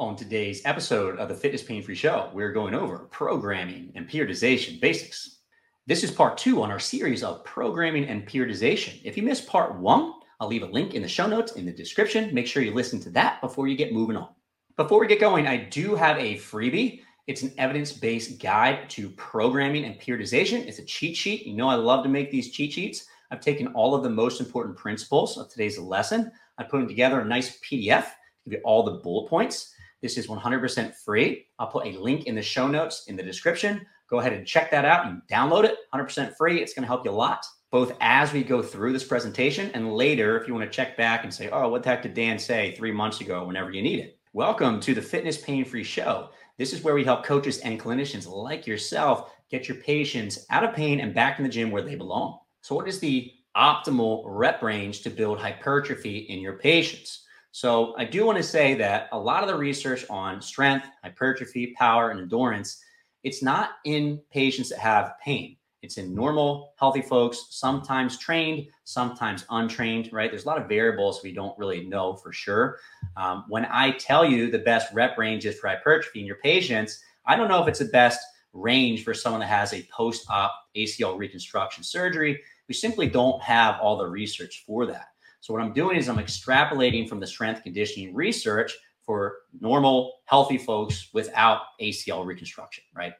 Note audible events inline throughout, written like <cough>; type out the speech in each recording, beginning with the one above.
On today's episode of the Fitness Pain Free Show, we're going over programming and periodization basics. This is part two on our series of programming and periodization. If you missed part one, I'll leave a link in the show notes in the description. Make sure you listen to that before you get moving on. Before we get going, I do have a freebie. It's an evidence based guide to programming and periodization. It's a cheat sheet. You know, I love to make these cheat sheets. I've taken all of the most important principles of today's lesson. I put them together a nice PDF, give you all the bullet points. This is 100% free. I'll put a link in the show notes in the description. Go ahead and check that out and download it 100% free. It's going to help you a lot, both as we go through this presentation and later if you want to check back and say, oh, what the heck did Dan say three months ago, whenever you need it. Welcome to the Fitness Pain Free Show. This is where we help coaches and clinicians like yourself get your patients out of pain and back in the gym where they belong. So, what is the optimal rep range to build hypertrophy in your patients? So I do want to say that a lot of the research on strength, hypertrophy, power, and endurance, it's not in patients that have pain. It's in normal, healthy folks, sometimes trained, sometimes untrained, right? There's a lot of variables we don't really know for sure. Um, when I tell you the best rep ranges for hypertrophy in your patients, I don't know if it's the best range for someone that has a post op ACL reconstruction surgery. We simply don't have all the research for that. So what I'm doing is I'm extrapolating from the strength conditioning research for normal, healthy folks without ACL reconstruction, right?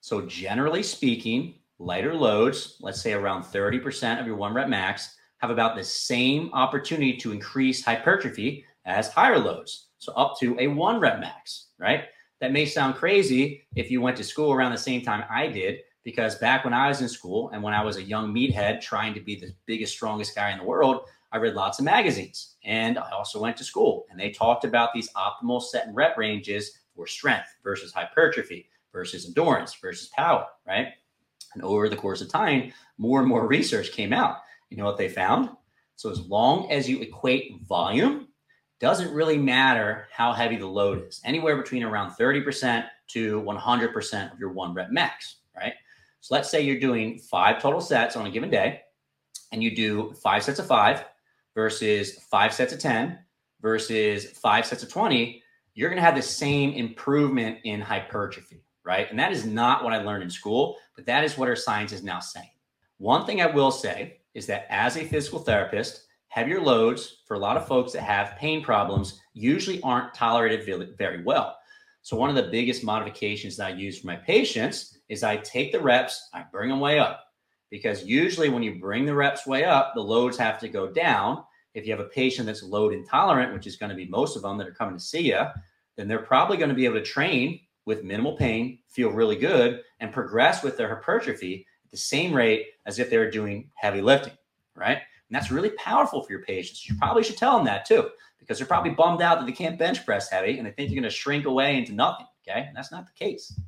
So generally speaking, lighter loads, let's say around 30% of your one rep max, have about the same opportunity to increase hypertrophy as higher loads. So up to a one rep max, right? That may sound crazy if you went to school around the same time I did, because back when I was in school and when I was a young meathead trying to be the biggest, strongest guy in the world, I read lots of magazines and I also went to school and they talked about these optimal set and rep ranges for strength versus hypertrophy versus endurance versus power, right? And over the course of time, more and more research came out. You know what they found? So as long as you equate volume, doesn't really matter how heavy the load is, anywhere between around 30% to 100% of your one rep max, right? So let's say you're doing five total sets on a given day and you do five sets of five versus five sets of 10 versus five sets of 20, you're going to have the same improvement in hypertrophy, right? And that is not what I learned in school, but that is what our science is now saying. One thing I will say is that as a physical therapist, heavier loads for a lot of folks that have pain problems usually aren't tolerated very well. So, one of the biggest modifications that I use for my patients is I take the reps, I bring them way up because usually when you bring the reps way up, the loads have to go down. If you have a patient that's load intolerant, which is going to be most of them that are coming to see you, then they're probably going to be able to train with minimal pain, feel really good, and progress with their hypertrophy at the same rate as if they were doing heavy lifting, right? And that's really powerful for your patients. You probably should tell them that too, because they're probably bummed out that they can't bench press heavy and they think you're going to shrink away into nothing. Okay. And that's not the case.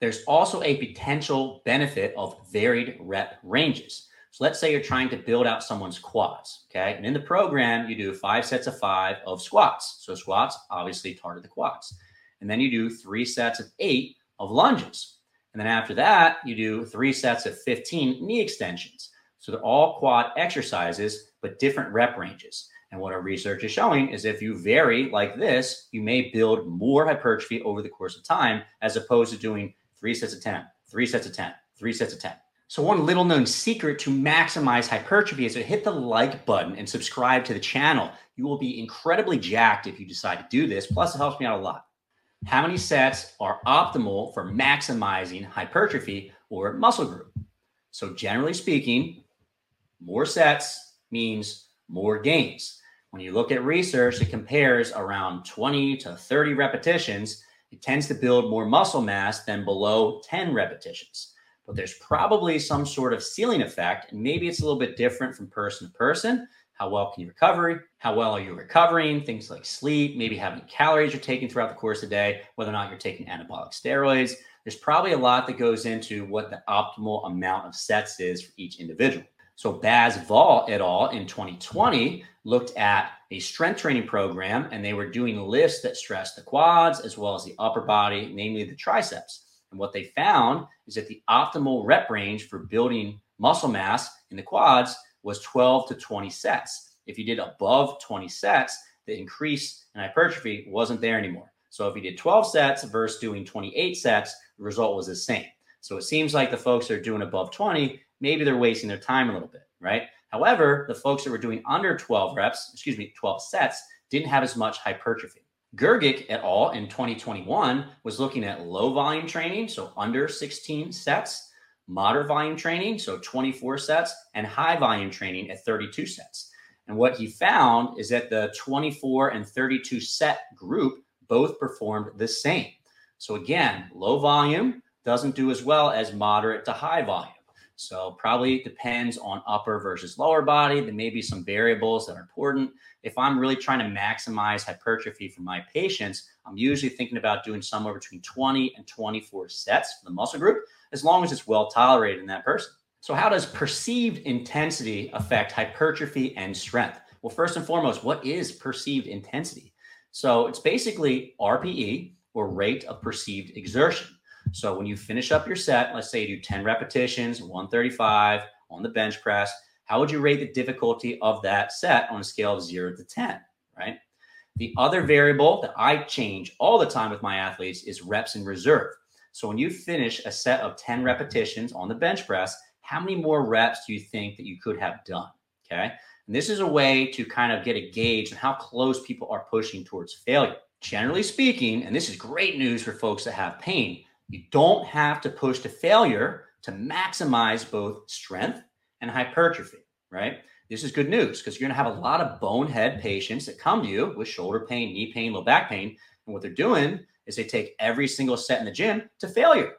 There's also a potential benefit of varied rep ranges. So let's say you're trying to build out someone's quads, okay? And in the program, you do five sets of five of squats. So squats obviously target the quads. And then you do three sets of eight of lunges. And then after that, you do three sets of 15 knee extensions. So they're all quad exercises, but different rep ranges. And what our research is showing is if you vary like this, you may build more hypertrophy over the course of time as opposed to doing three sets of 10, three sets of 10, three sets of 10. So, one little known secret to maximize hypertrophy is to hit the like button and subscribe to the channel. You will be incredibly jacked if you decide to do this. Plus, it helps me out a lot. How many sets are optimal for maximizing hypertrophy or muscle group? So, generally speaking, more sets means more gains. When you look at research, it compares around 20 to 30 repetitions it tends to build more muscle mass than below 10 repetitions. But there's probably some sort of ceiling effect, and maybe it's a little bit different from person to person. How well can you recover? How well are you recovering? Things like sleep, maybe how many calories you're taking throughout the course of the day, whether or not you're taking anabolic steroids. There's probably a lot that goes into what the optimal amount of sets is for each individual. So Baz Vall et al. in 2020 looked at a strength training program and they were doing lifts that stressed the quads as well as the upper body, namely the triceps. And what they found is that the optimal rep range for building muscle mass in the quads was 12 to 20 sets. If you did above 20 sets, the increase in hypertrophy wasn't there anymore. So if you did 12 sets versus doing 28 sets, the result was the same. So it seems like the folks that are doing above 20, maybe they're wasting their time a little bit, right? However, the folks that were doing under 12 reps, excuse me, 12 sets, didn't have as much hypertrophy. Grgic et al. in 2021 was looking at low volume training, so under 16 sets, moderate volume training, so 24 sets, and high volume training at 32 sets. And what he found is that the 24 and 32 set group both performed the same. So again, low volume doesn't do as well as moderate to high volume. So probably depends on upper versus lower body. There may be some variables that are important. If I'm really trying to maximize hypertrophy for my patients, I'm usually thinking about doing somewhere between 20 and 24 sets for the muscle group, as long as it's well tolerated in that person. So, how does perceived intensity affect hypertrophy and strength? Well, first and foremost, what is perceived intensity? So, it's basically RPE or rate of perceived exertion. So when you finish up your set, let's say you do 10 repetitions, 135 on the bench press, how would you rate the difficulty of that set on a scale of zero to 10, right? The other variable that I change all the time with my athletes is reps in reserve. So when you finish a set of 10 repetitions on the bench press, how many more reps do you think that you could have done? Okay. And this is a way to kind of get a gauge on how close people are pushing towards failure. Generally speaking, and this is great news for folks that have pain, you don't have to push to failure to maximize both strength and hypertrophy, right? This is good news because you're going to have a lot of bonehead patients that come to you with shoulder pain, knee pain, low back pain. And what they're doing is they take every single set in the gym to failure.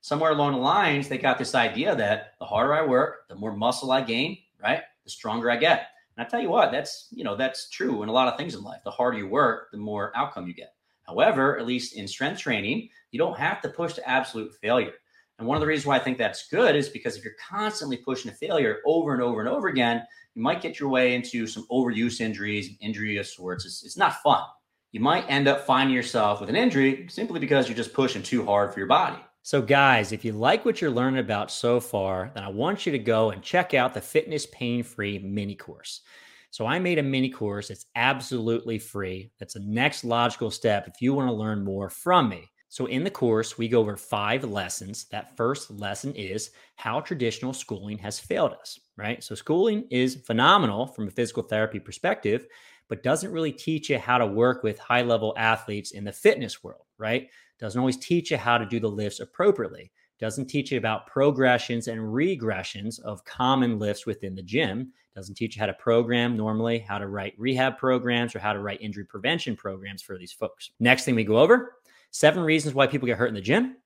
Somewhere along the lines, they got this idea that the harder I work, the more muscle I gain, right? The stronger I get. And I tell you what, that's, you know, that's true in a lot of things in life. The harder you work, the more outcome you get. However, at least in strength training, you don't have to push to absolute failure. And one of the reasons why I think that's good is because if you're constantly pushing to failure over and over and over again, you might get your way into some overuse injuries, injury of sorts. It's, it's not fun. You might end up finding yourself with an injury simply because you're just pushing too hard for your body. So, guys, if you like what you're learning about so far, then I want you to go and check out the Fitness Pain Free mini course. So I made a mini course. It's absolutely free. That's the next logical step if you want to learn more from me. So in the course, we go over five lessons. That first lesson is how traditional schooling has failed us, right? So schooling is phenomenal from a physical therapy perspective, but doesn't really teach you how to work with high level athletes in the fitness world, right? Doesn't always teach you how to do the lifts appropriately. Doesn't teach you about progressions and regressions of common lifts within the gym doesn't teach you how to program normally, how to write rehab programs, or how to write injury prevention programs for these folks. Next thing we go over seven reasons why people get hurt in the gym,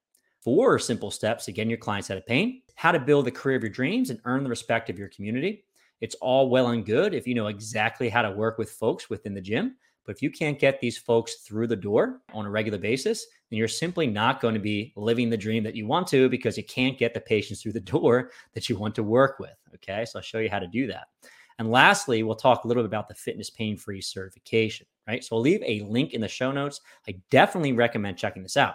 four simple steps to getting your clients out of pain, how to build the career of your dreams and earn the respect of your community. It's all well and good if you know exactly how to work with folks within the gym. But if you can't get these folks through the door on a regular basis, then you're simply not going to be living the dream that you want to because you can't get the patients through the <laughs> door that you want to work with. Okay. So I'll show you how to do that. And lastly, we'll talk a little bit about the fitness pain free certification, right? So I'll leave a link in the show notes. I definitely recommend checking this out.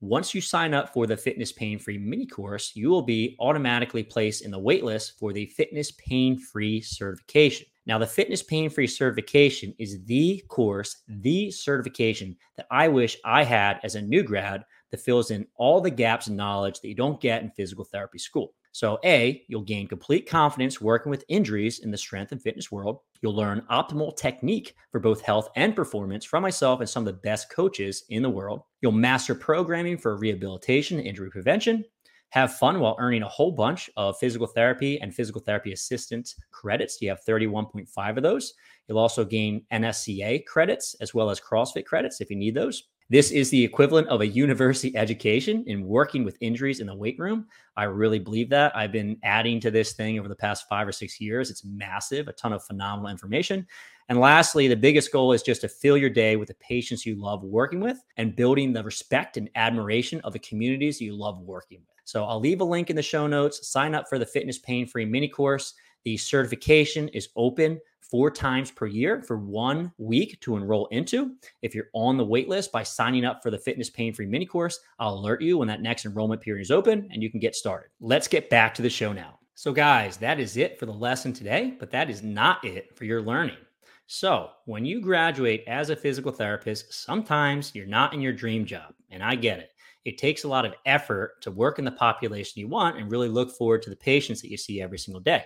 Once you sign up for the fitness pain free mini course, you will be automatically placed in the waitlist for the fitness pain free certification. Now, the fitness pain free certification is the course, the certification that I wish I had as a new grad that fills in all the gaps in knowledge that you don't get in physical therapy school. So, A, you'll gain complete confidence working with injuries in the strength and fitness world. You'll learn optimal technique for both health and performance from myself and some of the best coaches in the world. You'll master programming for rehabilitation and injury prevention. Have fun while earning a whole bunch of physical therapy and physical therapy assistant credits. You have 31.5 of those. You'll also gain NSCA credits as well as CrossFit credits if you need those. This is the equivalent of a university <laughs> education in working with injuries in the weight room. I really believe that. I've been adding to this thing over the past five or six years. It's massive, a ton of phenomenal information. And lastly, the biggest goal is just to fill your day with the patients you love working with and building the respect and admiration of the communities you love working with. So I'll leave a link in the show notes. Sign up for the Fitness Pain Free mini course. The certification is open four times per year for one week to enroll into. If you're on the wait list by signing up for the Fitness Pain Free mini course, I'll alert you when that next enrollment period is open and you can get started. Let's get back to the show now. So, guys, that is it for the lesson today, but that is not it for your learning. So, when you graduate as a physical therapist, sometimes you're not in your dream job, and I get it. It takes a lot of effort to work in the population you want and really look forward to the patients that you see every single day.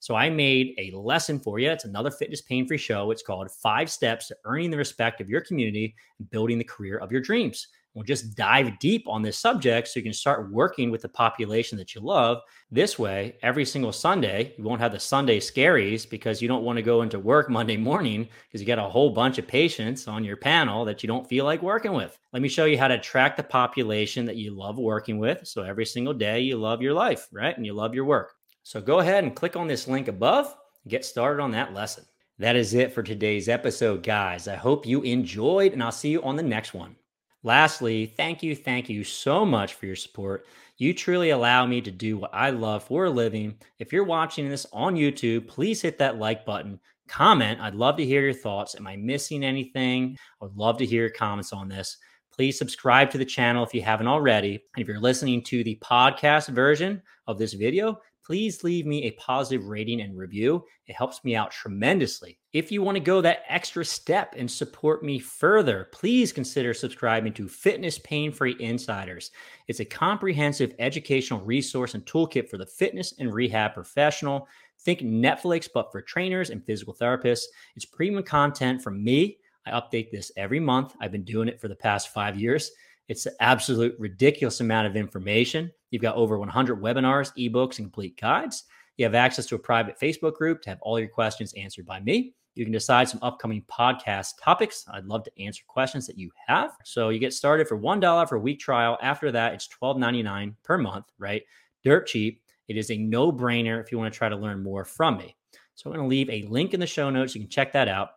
So I made a lesson for you. It's another fitness pain free show. It's called Five Steps to Earning the Respect of Your Community and Building the Career of Your Dreams. We'll just dive deep on this subject so you can start working with the population that you love. This way, every single Sunday, you won't have the Sunday scaries because you don't want to go into work <laughs> Monday morning because you got a whole bunch of patients on your panel that you don't feel like working with. Let me show you how to track the population that you love working with. So every single day, you love your life, right? And you love your work. So go ahead and click on this link above and get started on that lesson. That is it for today's episode, guys. I hope you enjoyed, and I'll see you on the next one. Lastly, thank you, thank you so much for your support. You truly allow me to do what I love for a living. If you're watching this on YouTube, please hit that like button, comment. I'd love to hear your thoughts. Am I missing anything? I would love to hear your comments on this. Please subscribe to the channel if you haven't already. And if you're listening to the podcast version of this video, please leave me a positive rating and review. It helps me out tremendously. If you want to go that extra step and support me further, please consider subscribing to Fitness Pain Free Insiders. It's a comprehensive educational resource and toolkit for the fitness and rehab professional. Think Netflix, but for trainers and physical therapists. It's premium content from me. I update this every month. I've been doing it for the past five years. It's an absolute ridiculous amount of information. You've got over 100 webinars, ebooks, and complete guides. You have access to a private Facebook group to have all your questions answered by me. You can decide some upcoming podcast topics. I'd love to answer questions that you have. So you get started for $1 for a week trial. After that, it's $12.99 per month, right? Dirt cheap. It is a no brainer if you want to try to learn more from me. So I'm going to leave a link in the show notes. You can check that out.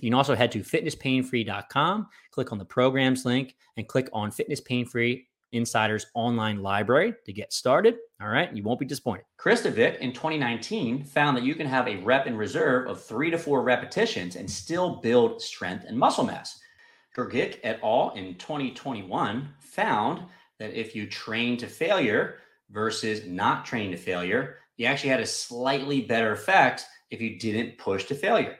You can also head to fitnesspainfree.com, click on the programs link, and click on Fitness Pain Free Insider's online library to get started. All right, you won't be disappointed. Kristovic in 2019 found that you can have a rep in reserve of three to four repetitions and still build strength and muscle mass. Grgic et al. in 2021 found that if you train to failure versus not train to failure, you actually had a slightly better effect if you didn't push to failure.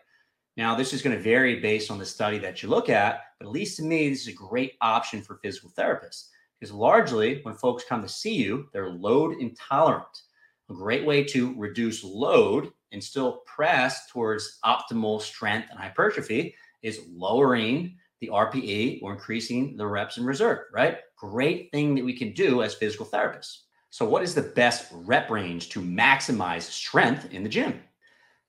Now, this is going to vary based on the study that you look at, but at least to me, this is a great option for physical therapists because largely when folks come to see you, they're load intolerant. A great way to reduce load and still press towards optimal strength and hypertrophy is lowering the RPE or increasing the reps in reserve, right? Great thing that we can do as physical therapists. So, what is the best rep range to maximize strength in the gym?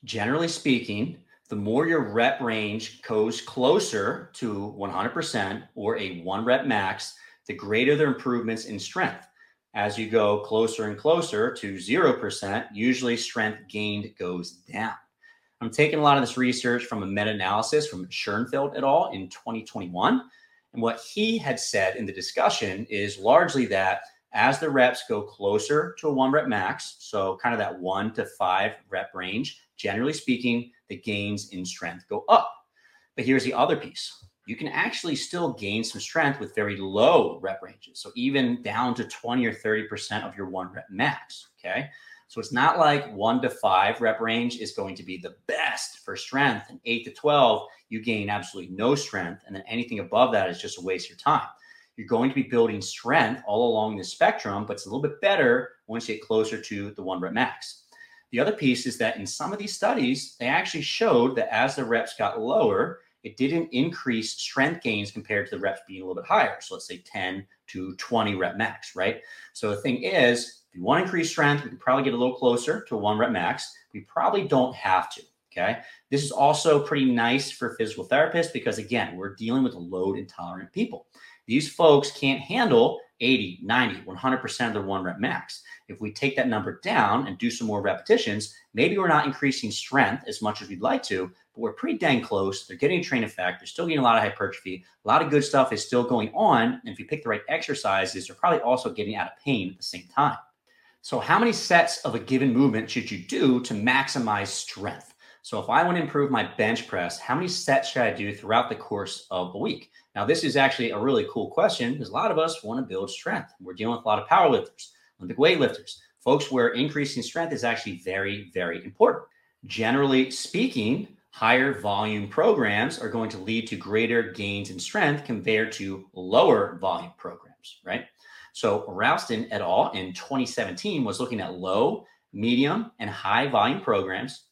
Generally speaking, the more your rep range goes closer to 100% or a one rep max, the greater the improvements in strength. As you go closer and closer to 0%, usually strength gained goes down. I'm taking a lot of this research from a meta analysis from Schoenfeld et al. in 2021. And what he had said in the discussion is largely that as the reps go closer to a one rep max, so kind of that one to five rep range, generally speaking, the gains in strength go up. But here's the other piece you can actually still gain some strength with very low rep ranges. So even down to 20 or 30% of your one rep max. Okay. So it's not like one to five rep range is going to be the best for strength. And eight to 12, you gain absolutely no strength. And then anything above that is just a waste of time. You're going to be building strength all along the spectrum, but it's a little bit better once you get closer to the one rep max. The other piece is that in some of these studies, they actually showed that as the reps got lower, it didn't increase strength gains compared to the reps being a little bit higher. So let's say 10 to 20 rep max, right? So the thing is, if you want to increase strength, we can probably get a little closer to one rep max. We probably don't have to. Okay. This is also pretty nice for physical therapists because, again, we're dealing with load intolerant people. These folks can't handle 80, 90, 100% of their one rep max. If we take that number down and do some more repetitions, maybe we're not increasing strength as much as we'd like to, but we're pretty dang close. They're getting a train effect. They're still getting a lot of hypertrophy. A lot of good stuff is still going on. And if you pick the right exercises, they're probably also getting out of pain at the same time. So, how many sets of a given movement should you do to maximize strength? So, if I want to improve my bench press, how many sets should I do throughout the course of a week? Now, this is actually a really cool question because a lot of us want to build strength. We're dealing with a lot of powerlifters, Olympic weightlifters, folks where increasing strength is actually very, very important. Generally speaking, higher volume programs are going to lead to greater gains in strength compared to lower volume programs, right? So Ralston et al. in 2017 was looking at low, medium, and high volume programs.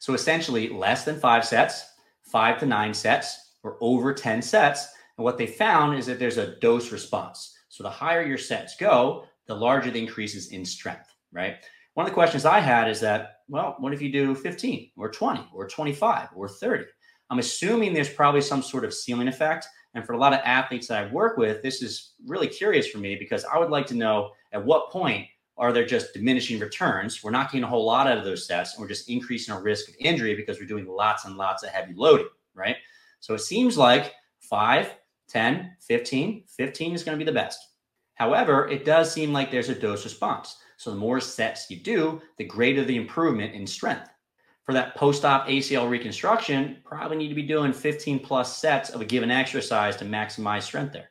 So essentially less than five sets, five to nine sets, or over 10 sets. And what they found is that there's a dose response. So the higher your sets go, the larger the increases in strength, right? One of the questions I had is that, well, what if you do 15 or 20 or 25 or 30? I'm assuming there's probably some sort of ceiling effect. And for a lot of athletes that I work with, this is really curious for me because I would like to know at what point are there just diminishing returns? We're not getting a whole lot out of those sets and we're just increasing our risk of injury because we're doing lots and lots of heavy loading, right? So it seems like 5, 10, 15, 15 is going to be the best. However, it does seem like there's a dose response. So the more sets you do, the greater the improvement in strength. For that post-op ACL reconstruction, probably need to be doing 15 plus sets of a given exercise to maximize strength there.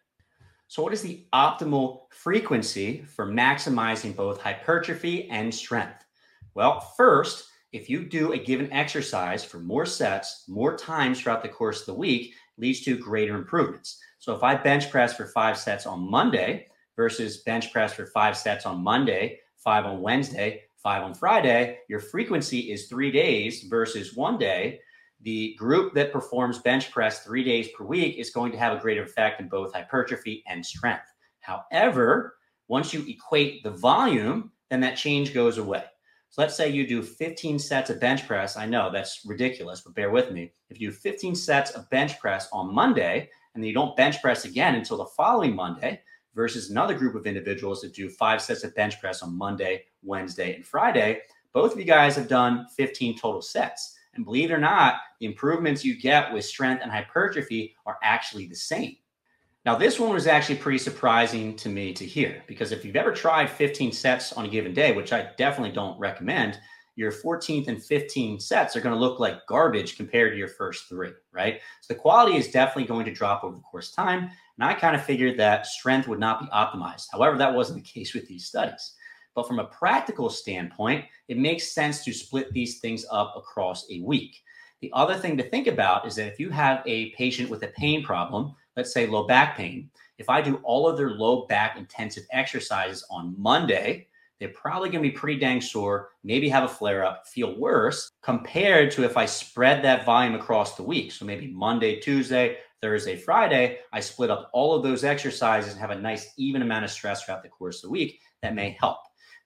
So what is the optimal frequency for maximizing both hypertrophy and strength? Well, first, if you do a given exercise for more sets, more times throughout the course of the week, leads to greater improvements. So if I bench press for five sets on Monday versus bench press for five sets on Monday, five on Wednesday, five on Friday, your frequency is three days versus one day. The group that performs bench press three days per week is going to have a greater effect in both hypertrophy and strength. However, once you equate the volume, then that change goes away. So let's say you do 15 sets of bench press. I know that's ridiculous, but bear with me. If you do 15 sets of bench press on Monday and then you don't bench press again until the following Monday, versus another group of individuals that do five sets of bench press on Monday, Wednesday, and Friday, both of you guys have done 15 total sets. And believe it or not, the improvements you get with strength and hypertrophy are actually the same. Now, this one was actually pretty surprising to me to hear because if you've ever tried 15 sets on a given day, which I definitely don't recommend, your 14th and 15th sets are going to look like garbage compared to your first three, right? So the quality is definitely going to drop over the course of time. And I kind of figured that strength would not be optimized. However, that wasn't the case with these studies. But from a practical standpoint, it makes sense to split these things up across a week. The other thing to think about is that if you have a patient with a pain problem, let's say low back pain, if I do all of their low back intensive exercises on Monday, they're probably going to be pretty dang sore, maybe have a flare up, feel worse compared to if I spread that volume across the week. So maybe Monday, Tuesday, Thursday, Friday, I split up all of those exercises and have a nice even amount of stress throughout the course of the week. That may help.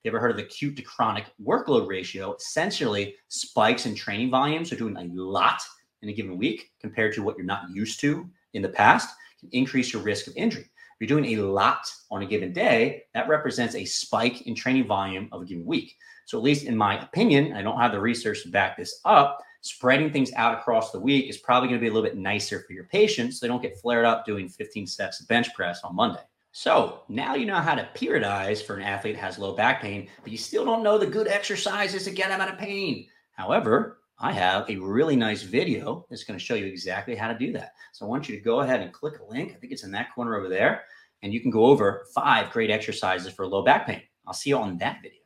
You ever heard of the acute to chronic workload ratio? Essentially, spikes in training volume, so doing a lot in a given week compared to what you're not used to in the past, can increase your risk of injury. If you're doing a lot on a given day, that represents a spike in training volume of a given week. So, at least in my opinion, I don't have the research to back this up spreading things out across the week is probably going to be a little bit nicer for your patients. So they don't get flared up doing 15 sets of bench press on Monday. So now you know how to periodize for an athlete that has low back pain, but you still don't know the good exercises to get them out of pain. However, I have a really nice video that's going to show you exactly how to do that. So I want you to go ahead and click a link. I think it's in that corner over there. And you can go over five great exercises for low back pain. I'll see you on that video.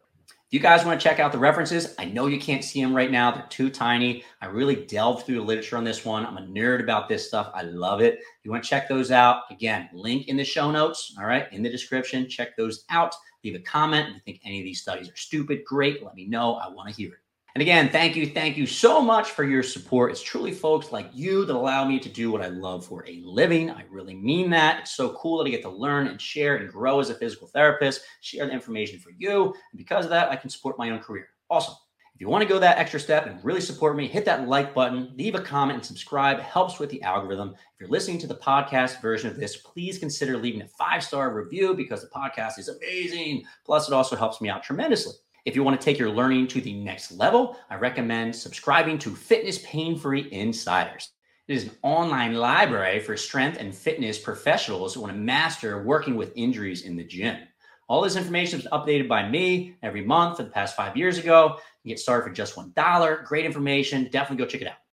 If you guys want to check out the references, I know you can't see them right now. They're too tiny. I really delved through the literature on this one. I'm a nerd about this stuff. I love it. If you want to check those out, again, link in the show notes, all right, in the description. Check those out. Leave a comment if you think any of these studies are stupid. Great. Let me know. I want to hear it. And again, thank you, thank you so much for your support. It's truly folks like you that allow me to do what I love for a living. I really mean that. It's so cool that I get to learn and share and grow as a physical therapist, share the information for you. And because of that, I can support my own career. Awesome. If you want to go that extra step and really support me, hit that like button, leave a comment, and subscribe. It helps with the algorithm. If you're listening to the podcast version of this, please consider leaving a five star review because the podcast is amazing. Plus, it also helps me out tremendously. If you want to take your learning to the next level, I recommend subscribing to Fitness Pain Free Insiders. It is an online library for strength and fitness professionals who want to master working with injuries in the gym. All this information is updated by me every month for the past five years ago. You get started for just $1. Great information. Definitely go check it out.